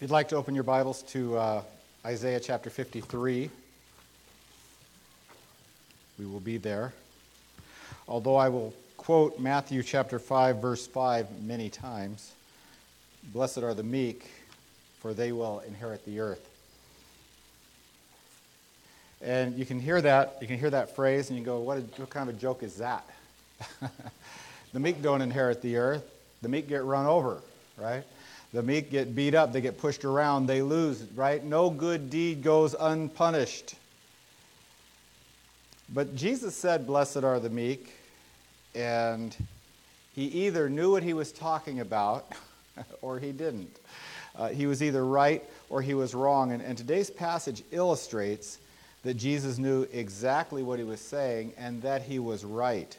If you'd like to open your Bibles to uh, Isaiah chapter 53, we will be there. Although I will quote Matthew chapter 5, verse 5 many times Blessed are the meek, for they will inherit the earth. And you can hear that, you can hear that phrase, and you go, what, a, what kind of a joke is that? the meek don't inherit the earth, the meek get run over, right? The meek get beat up, they get pushed around, they lose, right? No good deed goes unpunished. But Jesus said, Blessed are the meek, and he either knew what he was talking about or he didn't. Uh, he was either right or he was wrong. And, and today's passage illustrates that Jesus knew exactly what he was saying and that he was right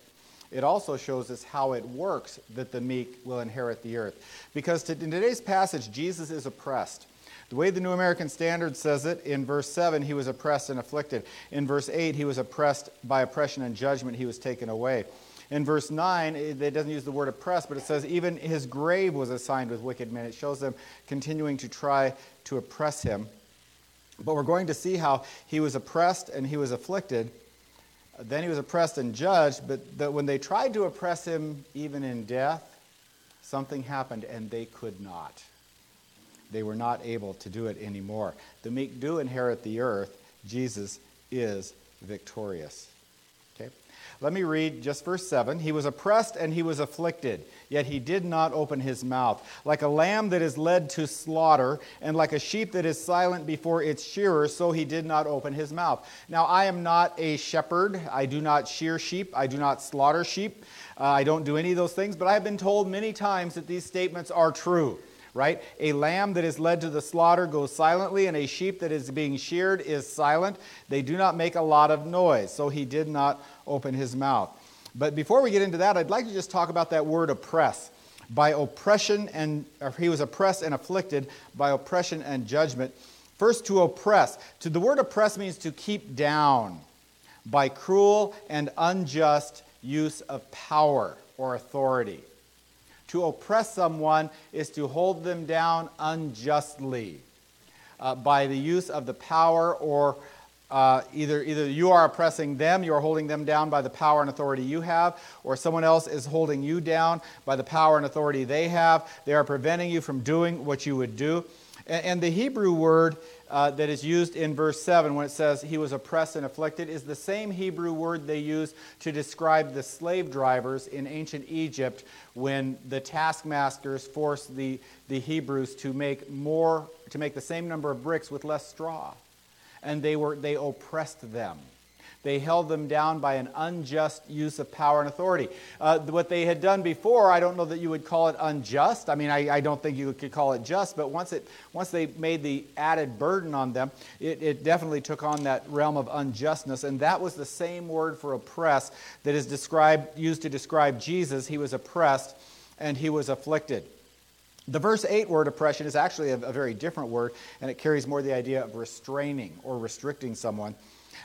it also shows us how it works that the meek will inherit the earth. Because in today's passage, Jesus is oppressed. The way the New American Standard says it, in verse 7, he was oppressed and afflicted. In verse 8, he was oppressed by oppression and judgment, he was taken away. In verse 9, it doesn't use the word oppressed, but it says even his grave was assigned with wicked men. It shows them continuing to try to oppress him. But we're going to see how he was oppressed and he was afflicted then he was oppressed and judged, but the, when they tried to oppress him, even in death, something happened and they could not. They were not able to do it anymore. The meek do inherit the earth. Jesus is victorious. Let me read just verse 7. He was oppressed and he was afflicted, yet he did not open his mouth. Like a lamb that is led to slaughter, and like a sheep that is silent before its shearer, so he did not open his mouth. Now, I am not a shepherd. I do not shear sheep. I do not slaughter sheep. Uh, I don't do any of those things, but I have been told many times that these statements are true right? A lamb that is led to the slaughter goes silently, and a sheep that is being sheared is silent. They do not make a lot of noise, so he did not open his mouth. But before we get into that, I'd like to just talk about that word oppress. By oppression and he was oppressed and afflicted by oppression and judgment. First, to oppress. To the word oppress means to keep down by cruel and unjust use of power or authority. To oppress someone is to hold them down unjustly uh, by the use of the power or uh, either, either you are oppressing them, you are holding them down by the power and authority you have, or someone else is holding you down by the power and authority they have. They are preventing you from doing what you would do. And, and the Hebrew word uh, that is used in verse 7 when it says he was oppressed and afflicted is the same Hebrew word they use to describe the slave drivers in ancient Egypt when the taskmasters forced the, the Hebrews to make more to make the same number of bricks with less straw. And they were they oppressed them they held them down by an unjust use of power and authority. Uh, what they had done before, I don't know that you would call it unjust. I mean, I, I, don't think you could call it just, but once, it, once they made the added burden on them, it, it definitely took on that realm of unjustness. And that was the same word for oppress that is described, used to describe Jesus. He was oppressed and he was afflicted. The verse 8 word oppression is actually a, a very different word, and it carries more the idea of restraining or restricting someone.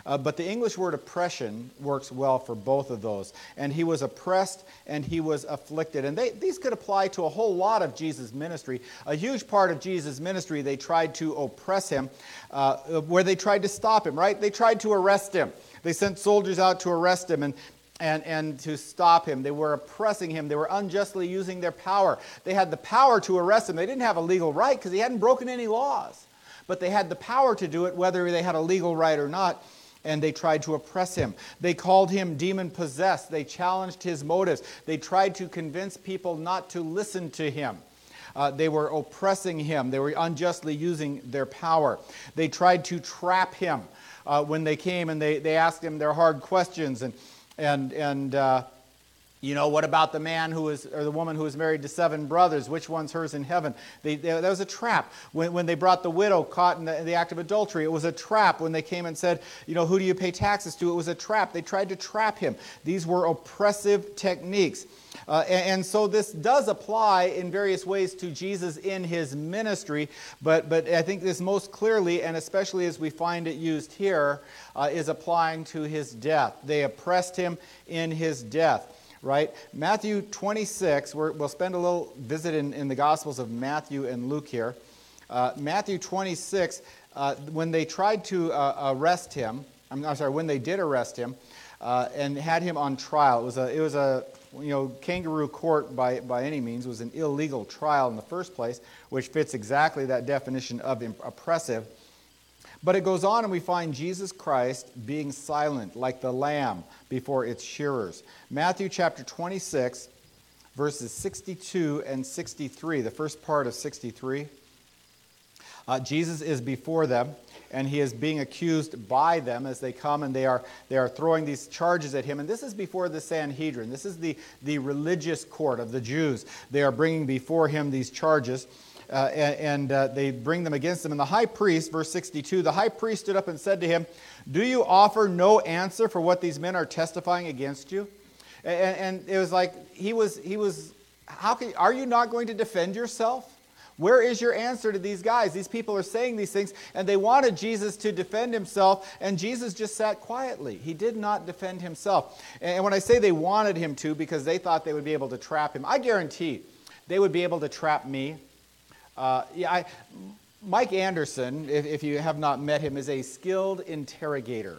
Uh, but the English word oppression works well for both of those. And he was oppressed and he was afflicted. And they, these could apply to a whole lot of Jesus' ministry. A huge part of Jesus' ministry, they tried to oppress him, uh, where they tried to stop him, right? They tried to arrest him. They sent soldiers out to arrest him and, and, and to stop him. They were oppressing him. They were unjustly using their power. They had the power to arrest him. They didn't have a legal right because he hadn't broken any laws. But they had the power to do it whether they had a legal right or not and they tried to oppress him. They called him demon possessed. They challenged his motives. They tried to convince people not to listen to him. Uh, they were oppressing him. They were unjustly using their power. They tried to trap him uh, when they came and they, they asked him their hard questions and, and, and uh, you know, what about the man who was, or the woman who was married to seven brothers? Which one's hers in heaven? They, they, that was a trap. When, when they brought the widow caught in the, the, act of adultery, it was a trap. When they came and said, you know, who do you pay taxes to? It was a trap. They tried to trap him. These were oppressive techniques. Uh, and, and, so this does apply in various ways to Jesus in his ministry, but, but I think this most clearly, and especially as we find it used here, uh, is applying to his death. They oppressed him in his death right? Matthew 26, we will spend a little visit in, in the Gospels of Matthew and Luke here. Uh, Matthew 26, uh, when they tried to uh, arrest him, I'm, I'm, sorry, when they did arrest him uh, and had him on trial, it was a, it was a you know, kangaroo court by, by any means was an illegal trial in the first place, which fits exactly that definition of oppressive. But it goes on, and we find Jesus Christ being silent like the lamb before its shearers. Matthew chapter 26, verses 62 and 63, the first part of 63. Uh, Jesus is before them, and he is being accused by them as they come and they are, they are throwing these charges at him. And this is before the Sanhedrin. This is the, the religious court of the Jews. They are bringing before him these charges. Uh, and, uh, they bring them against him. And the high priest, verse 62, the high priest stood up and said to him, Do you offer no answer for what these men are testifying against you? And, and it was like, he was, he was how can, are you not going to defend yourself? Where is your answer to these guys? These people are saying these things, and they wanted Jesus to defend himself, and Jesus just sat quietly. He did not defend himself. And when I say they wanted him to, because they thought they would be able to trap him, I guarantee they would be able to trap me. Uh, yeah, I, Mike Anderson, if, if you have not met him, is a skilled interrogator.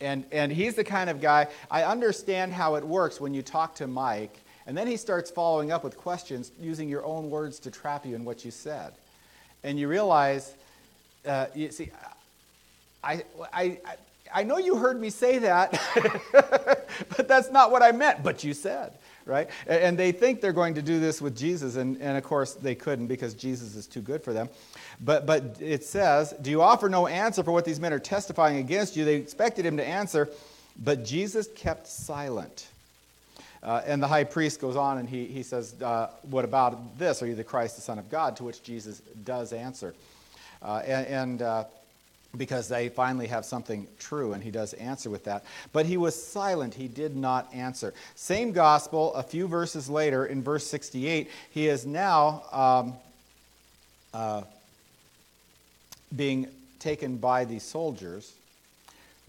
And, and he's the kind of guy, I understand how it works when you talk to Mike and then he starts following up with questions using your own words to trap you in what you said. And you realize, uh, you see, I, I, I know you heard me say that, but that's not what I meant, but you said, right? And they think they're going to do this with Jesus, and, and of course they couldn't because Jesus is too good for them. But, but it says, Do you offer no answer for what these men are testifying against you? They expected him to answer, but Jesus kept silent. Uh, and the high priest goes on and he, he says, uh, What about this? Are you the Christ, the Son of God? To which Jesus does answer. Uh, and, and uh, because they finally have something true, and he does answer with that. But he was silent, he did not answer. Same gospel, a few verses later, in verse 68, he is now um, uh, being taken by the soldiers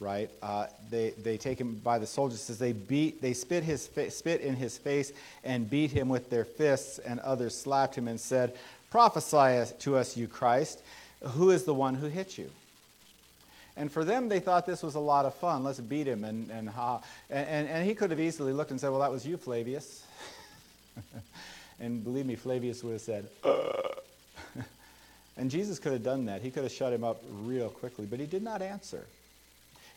right? Uh, they, they take him by the soldiers, says they beat, they spit, his fa- spit in his face and beat him with their fists, and others slapped him and said, Prophesy to us, you Christ, who is the one who hit you? And for them, they thought this was a lot of fun. Let's beat him. And, and, ha. and, and, and he could have easily looked and said, Well, that was you, Flavius. and believe me, Flavius would have said, uh. and Jesus could have done that. He could have shut him up real quickly, but he did not answer.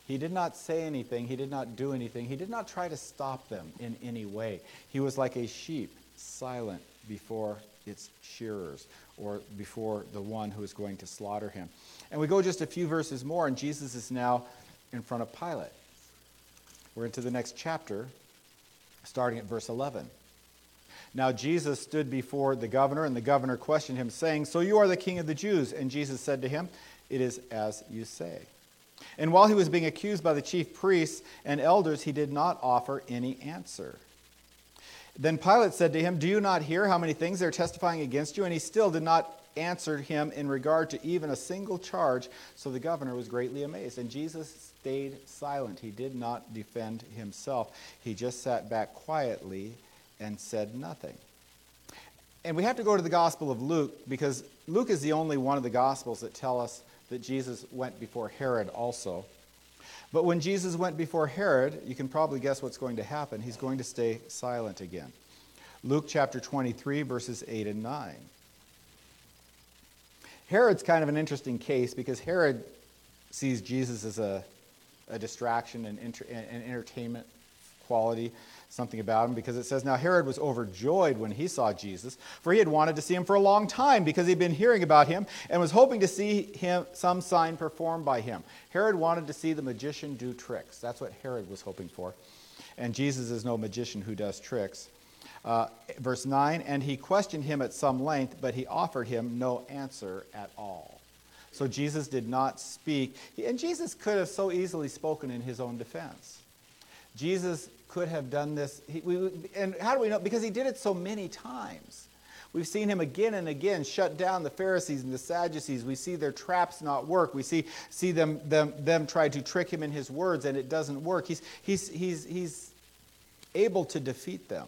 He did not say anything. He did not do anything. He did not try to stop them in any way. He was like a sheep, silent before its shearers or before the one who is going to slaughter him. And we go just a few verses more, and Jesus is now in front of Pilate. We're into the next chapter, starting at verse 11. Now Jesus stood before the governor, and the governor questioned him, saying, So you are the king of the Jews? And Jesus said to him, It is as you say. And while he was being accused by the chief priests and elders, he did not offer any answer. Then Pilate said to him, Do you not hear how many things they're testifying against you? And he still did not answer him in regard to even a single charge. So the governor was greatly amazed. And Jesus stayed silent. He did not defend himself. He just sat back quietly and said nothing. And we have to go to the Gospel of Luke because Luke is the only one of the Gospels that tell us that Jesus went before Herod also. But when Jesus went before Herod, you can probably guess what's going to happen. He's going to stay silent again. Luke chapter 23, verses 8 and 9. Herod's kind of an interesting case because Herod sees Jesus as a, a distraction and, inter, and entertainment quality something about him because it says, Now Herod was overjoyed when he saw Jesus, for he had wanted to see him for a long time because he'd been hearing about him and was hoping to see him some sign performed by him. Herod wanted to see the magician do tricks. That's what Herod was hoping for. And Jesus is no magician who does tricks. Uh, verse 9, and he questioned him at some length, but he offered him no answer at all. So Jesus did not speak. And Jesus could have so easily spoken in his own defense. Jesus could have done this. He, we, and how do we know? Because he did it so many times. We've seen him again and again shut down the Pharisees and the Sadducees. We see their traps not work. We see, see them, them, them try to trick him in his words, and it doesn't work. He's, he's, he's, he's able to defeat them.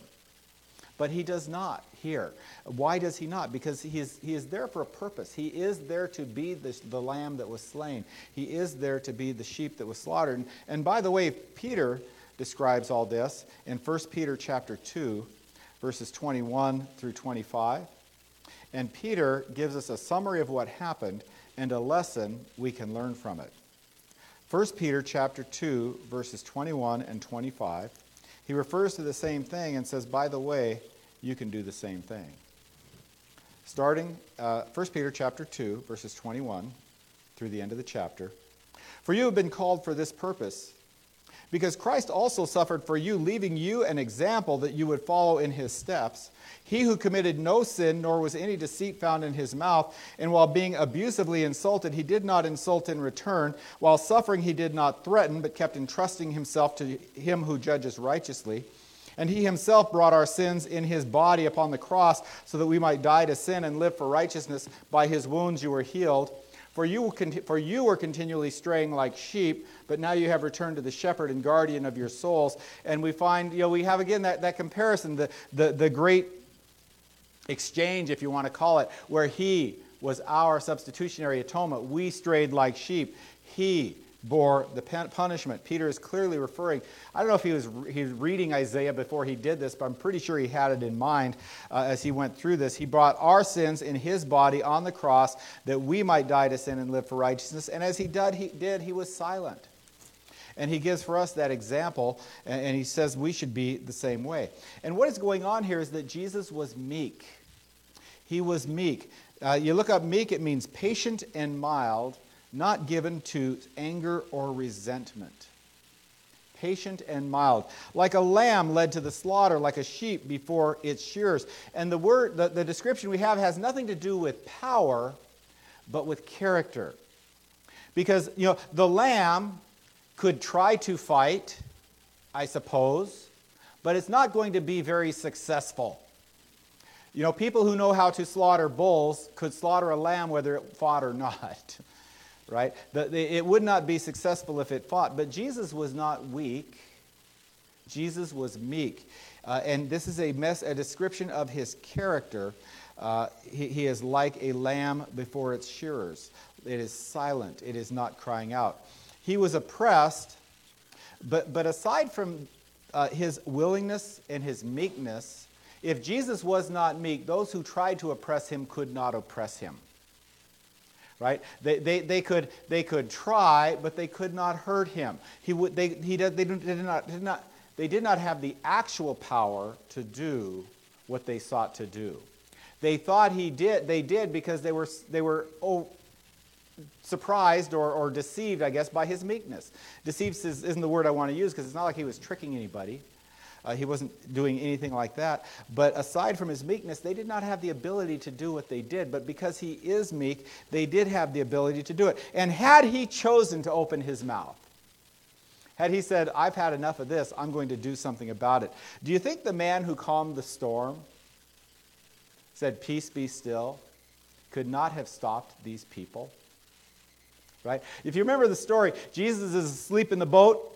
But he does not here. Why does he not? Because he is, he is there for a purpose. He is there to be the, the lamb that was slain, he is there to be the sheep that was slaughtered. And, and by the way, Peter describes all this in 1 Peter chapter 2, verses 21 through 25. And Peter gives us a summary of what happened and a lesson we can learn from it. 1 Peter chapter 2 verses 21 and 25. He refers to the same thing and says, "By the way, you can do the same thing." Starting uh, 1 Peter chapter 2 verses 21 through the end of the chapter. For you have been called for this purpose, because Christ also suffered for you, leaving you an example that you would follow in his steps. He who committed no sin, nor was any deceit found in his mouth, and while being abusively insulted, he did not insult in return. While suffering, he did not threaten, but kept entrusting himself to him who judges righteously. And he himself brought our sins in his body upon the cross, so that we might die to sin and live for righteousness. By his wounds you were healed. For you, for you were continually straying like sheep, but now you have returned to the shepherd and guardian of your souls. And we find, you know, we have again that, that comparison, the, the, the great exchange, if you want to call it, where he was our substitutionary atonement. We strayed like sheep. He bore the punishment. Peter is clearly referring, I don't know if he was, he was reading Isaiah before he did this, but I'm pretty sure he had it in mind uh, as he went through this. He brought our sins in his body on the cross that we might die to sin and live for righteousness. And as he did, he, did, he was silent. And he gives for us that example, and, and he says we should be the same way. And what is going on here is that Jesus was meek. He was meek. Uh, you look up meek, it means patient and mild not given to anger or resentment. Patient and mild, like a lamb led to the slaughter, like a sheep before its shears. And the word, the, the description we have has nothing to do with power, but with character. Because, you know, the lamb could try to fight, I suppose, but it's not going to be very successful. You know, people who know how to slaughter bulls could slaughter a lamb whether it fought or not. Right? It would not be successful if it fought. But Jesus was not weak, Jesus was meek. Uh, and this is a, mess, a description of his character. Uh, he, he is like a lamb before its shearers. It is silent, it is not crying out. He was oppressed, but, but aside from uh, his willingness and his meekness, if Jesus was not meek, those who tried to oppress him could not oppress him right? They, they, they, could, they could try, but they could not hurt him. He would, they, he did, they, did not, did not, they did not have the actual power to do what they sought to do. They thought he did, they did because they were, they were oh, surprised or, or deceived, I guess, by his meekness. Deceived isn't the word I want to use because it's not like he was tricking anybody. Uh, he wasn't doing anything like that. But aside from his meekness, they did not have the ability to do what they did. But because he is meek, they did have the ability to do it. And had he chosen to open his mouth, had he said, I've had enough of this, I'm going to do something about it. Do you think the man who calmed the storm, said, Peace be still, could not have stopped these people? Right? If you remember the story, Jesus is asleep in the boat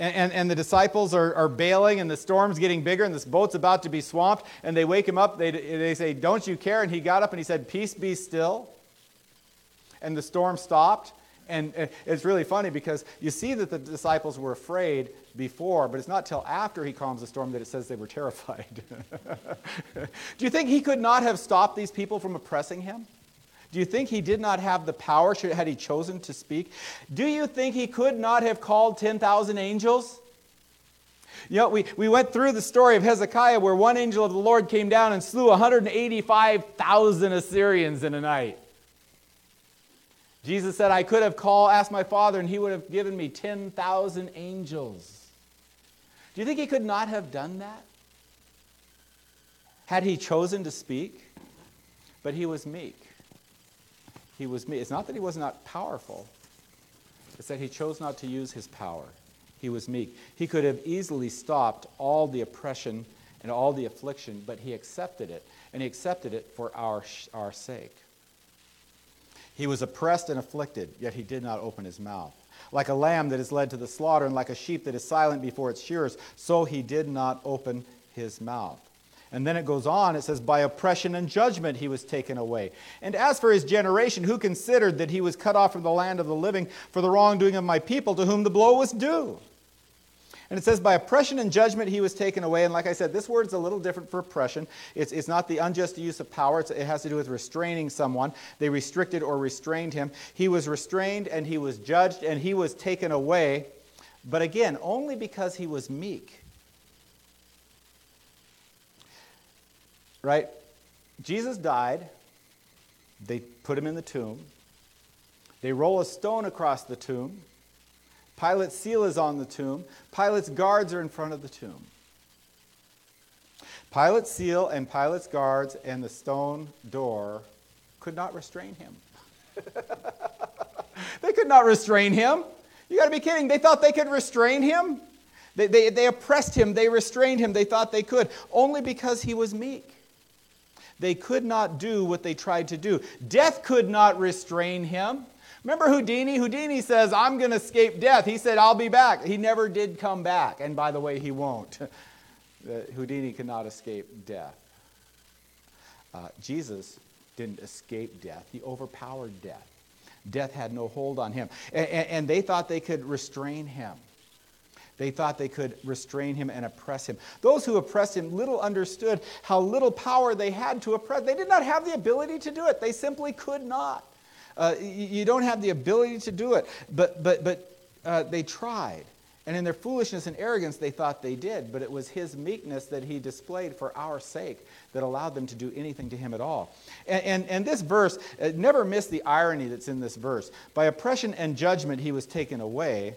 and, and, and, the disciples are, are bailing and the storm's getting bigger and this boat's about to be swamped and they wake him up they, they say don't you care? And he got up and he said peace be still. And the storm stopped. And it's really funny because you see that the disciples were afraid before but it's not till after he calms the storm that it says they were terrified. Do you think he could not have stopped these people from oppressing him do you think he did not have the power had he chosen to speak? Do you think he could not have called 10,000 angels? You know, we, we went through the story of Hezekiah where one angel of the Lord came down and slew 185,000 Assyrians in a night. Jesus said, I could have called, asked my father, and he would have given me 10,000 angels. Do you think he could not have done that? Had he chosen to speak? But he was meek he was me. It's not that he was not powerful, it's that he chose not to use his power. He was meek. He could have easily stopped all the oppression and all the affliction, but he accepted it, and he accepted it for our, our sake. He was oppressed and afflicted, yet he did not open his mouth. Like a lamb that is led to the slaughter, and like a sheep that is silent before its shearers, so he did not open his mouth. And then it goes on, it says, By oppression and judgment he was taken away. And as for his generation, who considered that he was cut off from the land of the living for the wrongdoing of my people, to whom the blow was due? And it says, By oppression and judgment he was taken away. And like I said, this word's a little different for oppression. It's, it's not the unjust use of power, it's, it has to do with restraining someone. They restricted or restrained him. He was restrained and he was judged and he was taken away. But again, only because he was meek. Right? Jesus died. They put him in the tomb. They roll a stone across the tomb. Pilate's seal is on the tomb. Pilate's guards are in front of the tomb. Pilate's seal and Pilate's guards and the stone door could not restrain him. they could not restrain him. You got to be kidding. They thought they could restrain him. They, they, they oppressed him. They restrained him. They thought they could, only because he was meek. They could not do what they tried to do. Death could not restrain him. Remember Houdini? Houdini says, I'm going to escape death. He said, I'll be back. He never did come back. And by the way, he won't. Houdini cannot escape death. Uh, Jesus didn't escape death, he overpowered death. Death had no hold on him. And, and they thought they could restrain him. They thought they could restrain him and oppress him. Those who oppressed him little understood how little power they had to oppress. They did not have the ability to do it, they simply could not. Uh, you don't have the ability to do it, but, but, but uh, they tried. And in their foolishness and arrogance, they thought they did, but it was his meekness that he displayed for our sake that allowed them to do anything to him at all. And, and, and this verse, uh, never miss the irony that's in this verse. By oppression and judgment, he was taken away.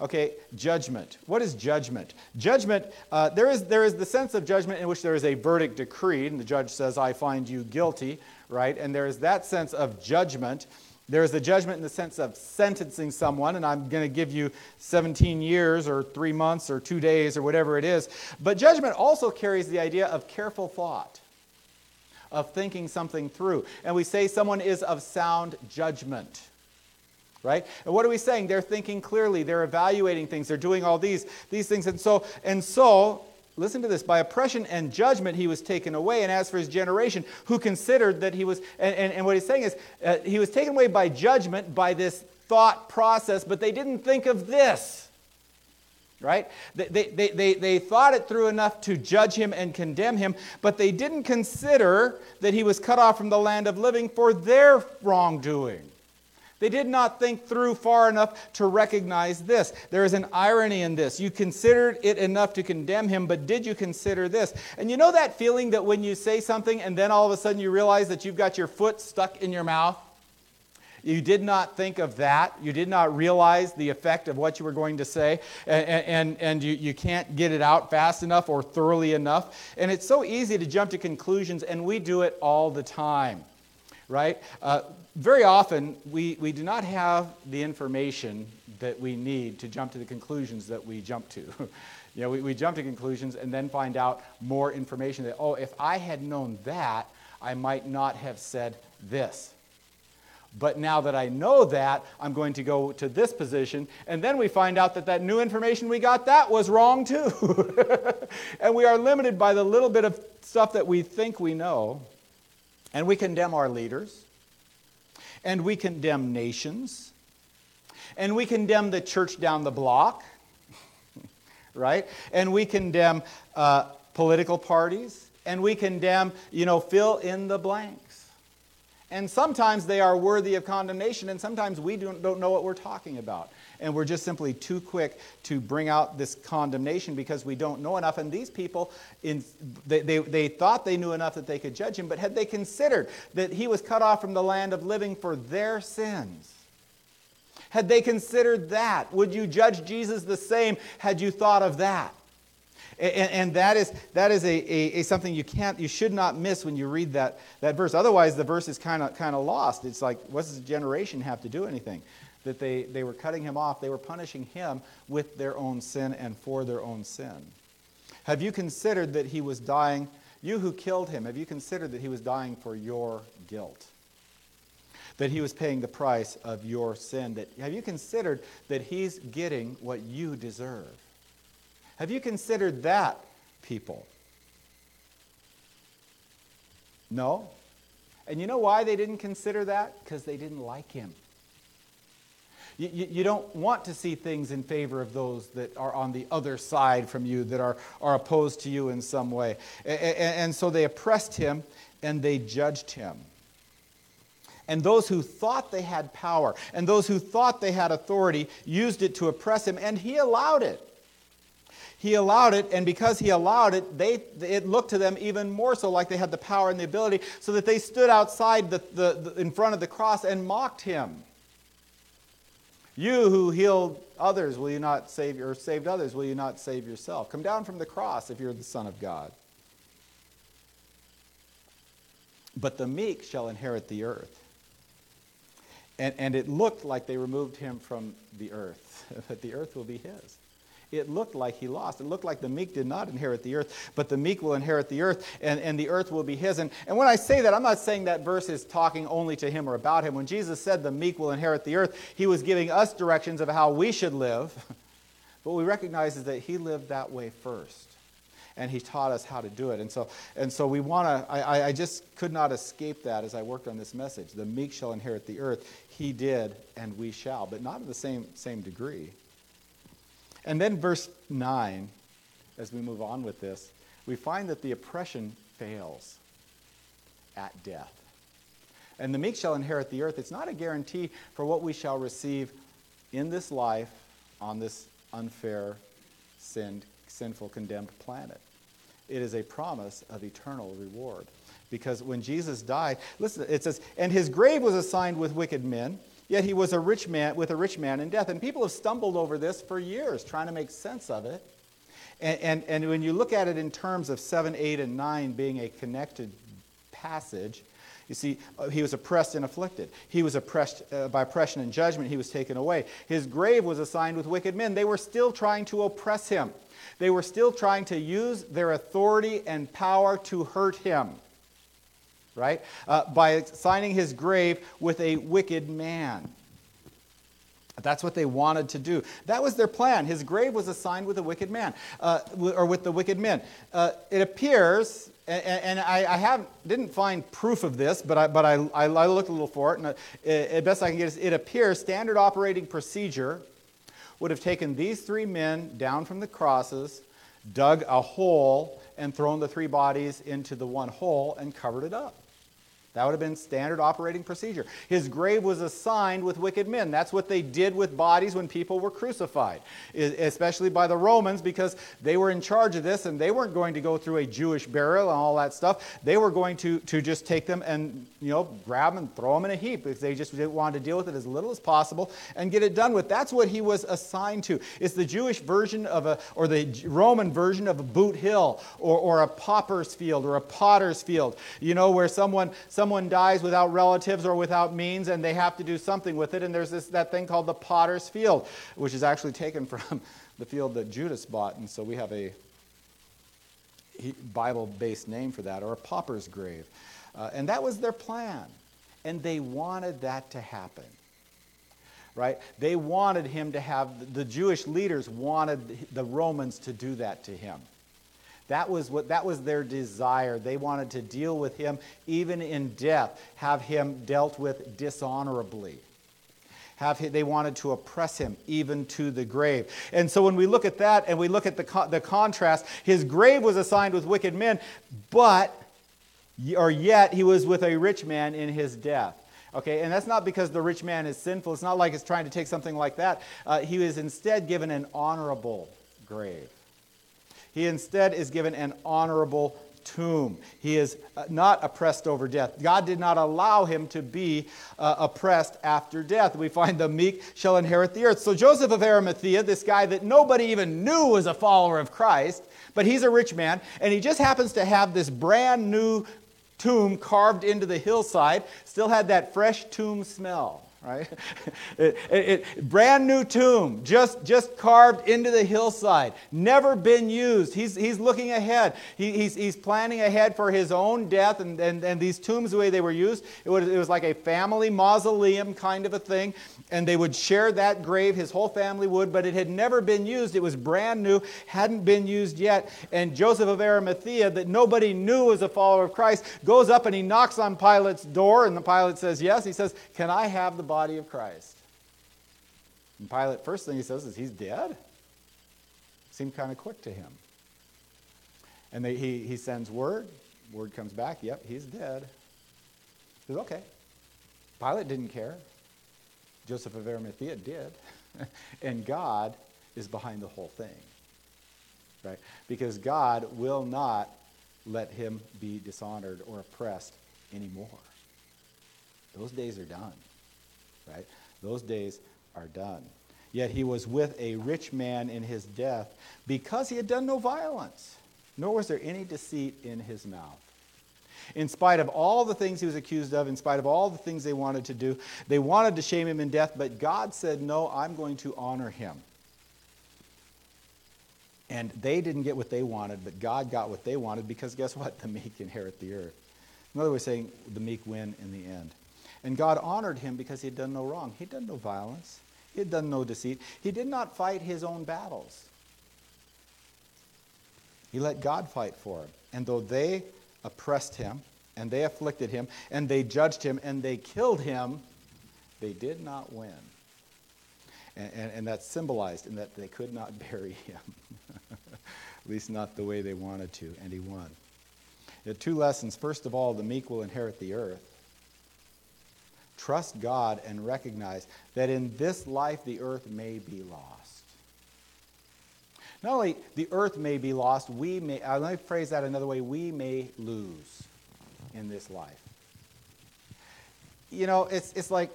Okay, judgment. What is judgment? Judgment, uh, there, is, there is the sense of judgment in which there is a verdict decreed, and the judge says, I find you guilty, right? And there is that sense of judgment. There is the judgment in the sense of sentencing someone, and I'm going to give you 17 years or three months or two days or whatever it is. But judgment also carries the idea of careful thought, of thinking something through. And we say someone is of sound judgment right? And what are we saying? They're thinking clearly, they're evaluating things, they're doing all these, these things. And so, and so, listen to this by oppression and judgment he was taken away. And as for his generation, who considered that he was, and, and, and what he's saying is, uh, he was taken away by judgment, by this thought process, but they didn't think of this right? They, they, they, they thought it through enough to judge him and condemn him, but they didn't consider that he was cut off from the land of living for their wrongdoing. They did not think through far enough to recognize this. There is an irony in this. You considered it enough to condemn him, but did you consider this? And you know that feeling that when you say something and then all of a sudden you realize that you've got your foot stuck in your mouth? You did not think of that. You did not realize the effect of what you were going to say, and, and, and you, you can't get it out fast enough or thoroughly enough. And it's so easy to jump to conclusions, and we do it all the time right? Uh, very often, we, we do not have the information that we need to jump to the conclusions that we jump to. you know, we, we jump to conclusions and then find out more information that, oh, if I had known that, I might not have said this. But now that I know that, I'm going to go to this position. And then we find out that that new information we got, that was wrong too. and we are limited by the little bit of stuff that we think we know. And we condemn our leaders. And we condemn nations. And we condemn the church down the block. right? And we condemn uh, political parties. And we condemn, you know, fill in the blanks. And sometimes they are worthy of condemnation, and sometimes we don't, don't know what we're talking about and we're just simply too quick to bring out this condemnation because we don't know enough. And these people, in, they, they, they thought they knew enough that they could judge him, but had they considered that he was cut off from the land of living for their sins? Had they considered that? Would you judge Jesus the same had you thought of that? And, and, that is, that is a, a, a, something you can't, you should not miss when you read that, that verse. Otherwise, the verse is kind of kind of lost. It's like, what does a generation have to do anything? That they, they were cutting him off, they were punishing him with their own sin and for their own sin. Have you considered that he was dying, you who killed him, have you considered that he was dying for your guilt? That he was paying the price of your sin? That, have you considered that he's getting what you deserve? Have you considered that, people? No. And you know why they didn't consider that? Because they didn't like him. You, you, you, don't want to see things in favor of those that are on the other side from you, that are, are opposed to you in some way. And, and, so they oppressed him and they judged him. And those who thought they had power and those who thought they had authority used it to oppress him, and he allowed it. He allowed it, and because he allowed it, they, it looked to them even more so like they had the power and the ability, so that they stood outside the, the, the in front of the cross and mocked him. You who healed others, will you not save, or saved others, will you not save yourself? Come down from the cross if you're the Son of God. But the meek shall inherit the earth. And, and it looked like they removed him from the earth, but the earth will be his. It looked like he lost. It looked like the meek did not inherit the earth, but the meek will inherit the earth, and, and the earth will be his. And, and when I say that, I'm not saying that verse is talking only to him or about him. When Jesus said the meek will inherit the earth, he was giving us directions of how we should live. But we recognize is that he lived that way first and he taught us how to do it. And so, and so we want to, I, I just could not escape that as I worked on this message. The meek shall inherit the earth. He did, and we shall, but not in the same, same degree. And then, verse 9, as we move on with this, we find that the oppression fails at death. And the meek shall inherit the earth. It's not a guarantee for what we shall receive in this life on this unfair, sinned, sinful, condemned planet. It is a promise of eternal reward. Because when Jesus died, listen, it says, and his grave was assigned with wicked men, yet he was a rich man with a rich man in death. And people have stumbled over this for years, trying to make sense of it. And, and, and when you look at it in terms of 7, 8, and 9 being a connected passage, you see, uh, he was oppressed and afflicted. He was oppressed uh, by oppression and judgment. He was taken away. His grave was assigned with wicked men. They were still trying to oppress him. They were still trying to use their authority and power to hurt him, right? Uh, by signing his grave with a wicked man. That's what they wanted to do. That was their plan. His grave was assigned with a wicked man, uh, or with the wicked men. Uh, it appears, and, I, have, didn't find proof of this, but I, but I, I looked a little for it, and uh, best I can get is it appears standard operating procedure would have taken these three men down from the crosses, dug a hole, and thrown the three bodies into the one hole and covered it up. That would have been standard operating procedure. His grave was assigned with wicked men. That's what they did with bodies when people were crucified, especially by the Romans because they were in charge of this and they weren't going to go through a Jewish burial and all that stuff. They were going to, to just take them and you know grab them and throw them in a heap because they just wanted to deal with it as little as possible and get it done with. That's what he was assigned to. It's the Jewish version of a, or the Roman version of a boot hill or, or a pauper's field or a potter's field, you know, where someone, someone someone dies without relatives or without means and they have to do something with it. And there's this, that thing called the potter's field, which is actually taken from the field that Judas bought. And so we have a Bible based name for that, or a pauper's grave. Uh, and that was their plan. And they wanted that to happen. Right? They wanted him to have, the Jewish leaders wanted the Romans to do that to him. That was, what, that was their desire. They wanted to deal with him even in death, have him dealt with dishonorably. Have they wanted to oppress him even to the grave. And so when we look at that and we look at the, the contrast, his grave was assigned with wicked men, but, or yet, he was with a rich man in his death. Okay, and that's not because the rich man is sinful. It's not like it's trying to take something like that. Uh, he was instead given an honorable grave. He instead is given an honorable tomb. He is uh, not oppressed over death. God did not allow him to be uh, oppressed after death. We find the meek shall inherit the earth. So Joseph of Arimathea, this guy that nobody even knew was a follower of Christ, but he's a rich man, and he just happens to have this brand new tomb carved into the hillside, still had that fresh tomb smell right? it, it, it, brand new tomb, just, just carved into the hillside, never been used. He's, he's looking ahead. He, he's, he's planning ahead for his own death. And, and, and these tombs, the way they were used, it was, it was like a family mausoleum kind of a thing. And they would share that grave, his whole family would, but it had never been used. It was brand new, hadn't been used yet. And Joseph of Arimathea, that nobody knew was a follower of Christ, goes up and he knocks on Pilate's door. And the Pilate says, Yes. He says, Can I have the body of Christ? And Pilate, first thing he says is, He's dead. Seemed kind of quick to him. And they, he, he sends word. Word comes back, Yep, he's dead. He says, Okay. Pilate didn't care. Joseph of Arimathea did. and God is behind the whole thing. Right? Because God will not let him be dishonored or oppressed anymore. Those days are done. Right? Those days are done. Yet he was with a rich man in his death because he had done no violence, nor was there any deceit in his mouth. In spite of all the things he was accused of, in spite of all the things they wanted to do, they wanted to shame him in death, but God said, No, I'm going to honor him. And they didn't get what they wanted, but God got what they wanted because guess what? The meek inherit the earth. Another way of saying the meek win in the end. And God honored him because he had done no wrong. He had done no violence. He had done no deceit. He did not fight his own battles. He let God fight for him. And though they oppressed him, and they afflicted him, and they judged him, and they killed him, they did not win. And, and, and that's symbolized in that they could not bury him, at least not the way they wanted to, and he won. There two lessons. First of all, the meek will inherit the earth. Trust God and recognize that in this life the earth may be lost. Not only the earth may be lost, we may, uh, let me phrase that another way, we may lose in this life. You know, it's, it's like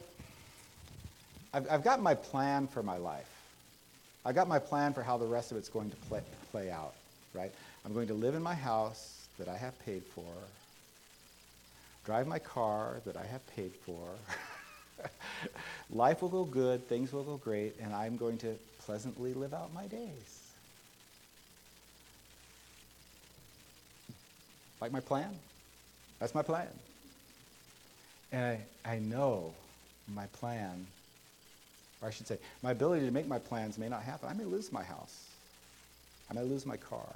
I've, I've got my plan for my life. I've got my plan for how the rest of it's going to play, play out, right? I'm going to live in my house that I have paid for, drive my car that I have paid for. Life will go good, things will go great, and I'm going to pleasantly live out my days. Like my plan? That's my plan. And I, I know my plan, or I should say, my ability to make my plans may not happen. I may lose my house. I may lose my car.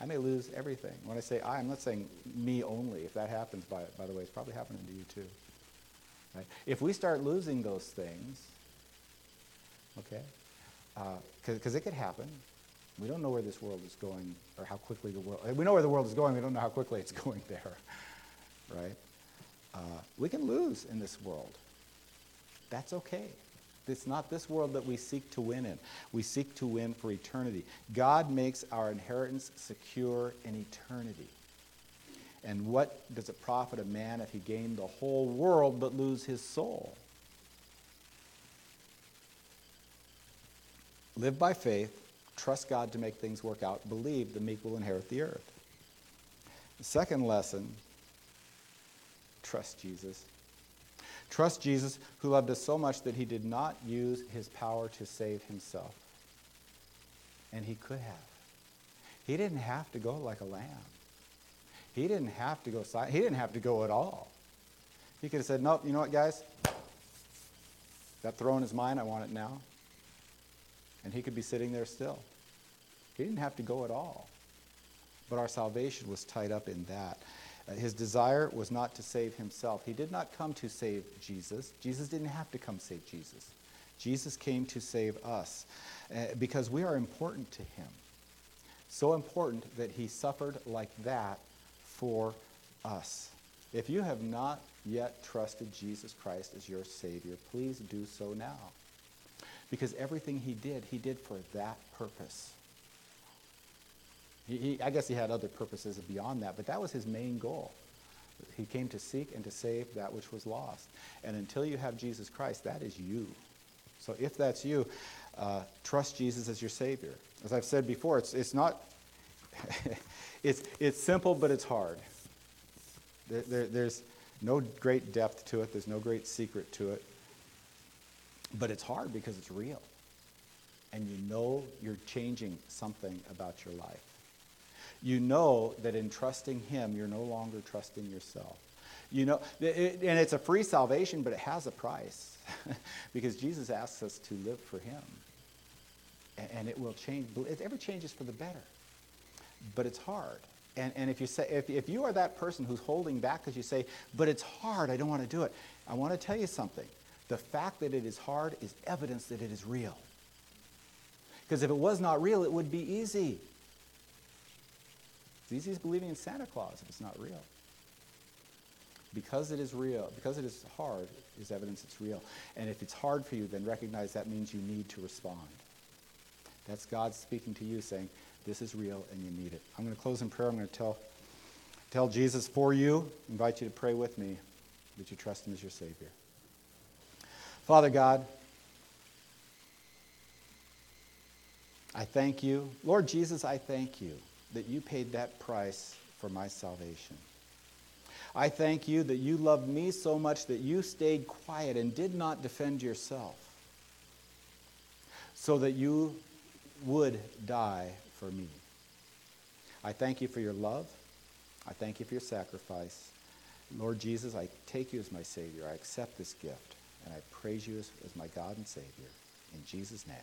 I may lose everything. When I say I, I'm not saying me only. If that happens, by, by the way, it's probably happening to you too. Right? If we start losing those things, okay, because uh, it could happen, we don't know where this world is going or how quickly the world, we know where the world is going, we don't know how quickly it's going there, right? Uh, we can lose in this world. That's okay. It's not this world that we seek to win in. We seek to win for eternity. God makes our inheritance secure in eternity. And what does it profit a man if he gain the whole world but lose his soul? Live by faith Trust God to make things work out. Believe the meek will inherit the earth. The second lesson trust Jesus. Trust Jesus, who loved us so much that he did not use his power to save himself. And he could have. He didn't have to go like a lamb. He didn't have to go He didn't have to go at all. He could have said, Nope, you know what, guys? That throne is mine. I want it now and he could be sitting there still. He didn't have to go at all. But our salvation was tied up in that. His desire was not to save himself. He did not come to save Jesus. Jesus didn't have to come save Jesus. Jesus came to save us uh, because we are important to him. So important that he suffered like that for us. If you have not yet trusted Jesus Christ as your Savior, please do so now. Because everything he did, he did for that purpose. He, he, I guess he had other purposes beyond that, but that was his main goal. He came to seek and to save that which was lost. And until you have Jesus Christ, that is you. So if that's you, uh, trust Jesus as your Savior. As I've said before, it's, it's not, it's, it's simple, but it's hard. There, there, there's no great depth to it, there's no great secret to it. But it's hard because it's real. And you know you're changing something about your life. You know that in trusting Him, you're no longer trusting yourself. You know, it, and it's a free salvation, but it has a price because Jesus asks us to live for Him. And, and it will change. It ever changes for the better. But it's hard. And, and if, you say, if, if you are that person who's holding back because you say, but it's hard, I don't want to do it, I want to tell you something. The fact that it is hard is evidence that it is real. Because if it was not real, it would be easy. Easy as believing in Santa Claus if it's not real. Because it is real, because it is hard, is evidence it's real. And if it's hard for you, then recognize that means you need to respond. That's God speaking to you saying, this is real and you need it. I'm going to close in prayer. I'm going to tell, tell Jesus for you, invite you to pray with me that you trust him as your Savior. Father God, I thank you. Lord Jesus, I thank you that you paid that price for my salvation. I thank you that you loved me so much that you stayed quiet and did not defend yourself so that you would die for me. I thank you for your love. I thank you for your sacrifice. Lord Jesus, I take you as my Savior. I accept this gift, and I praise you as, as my God and Savior. In Jesus' name.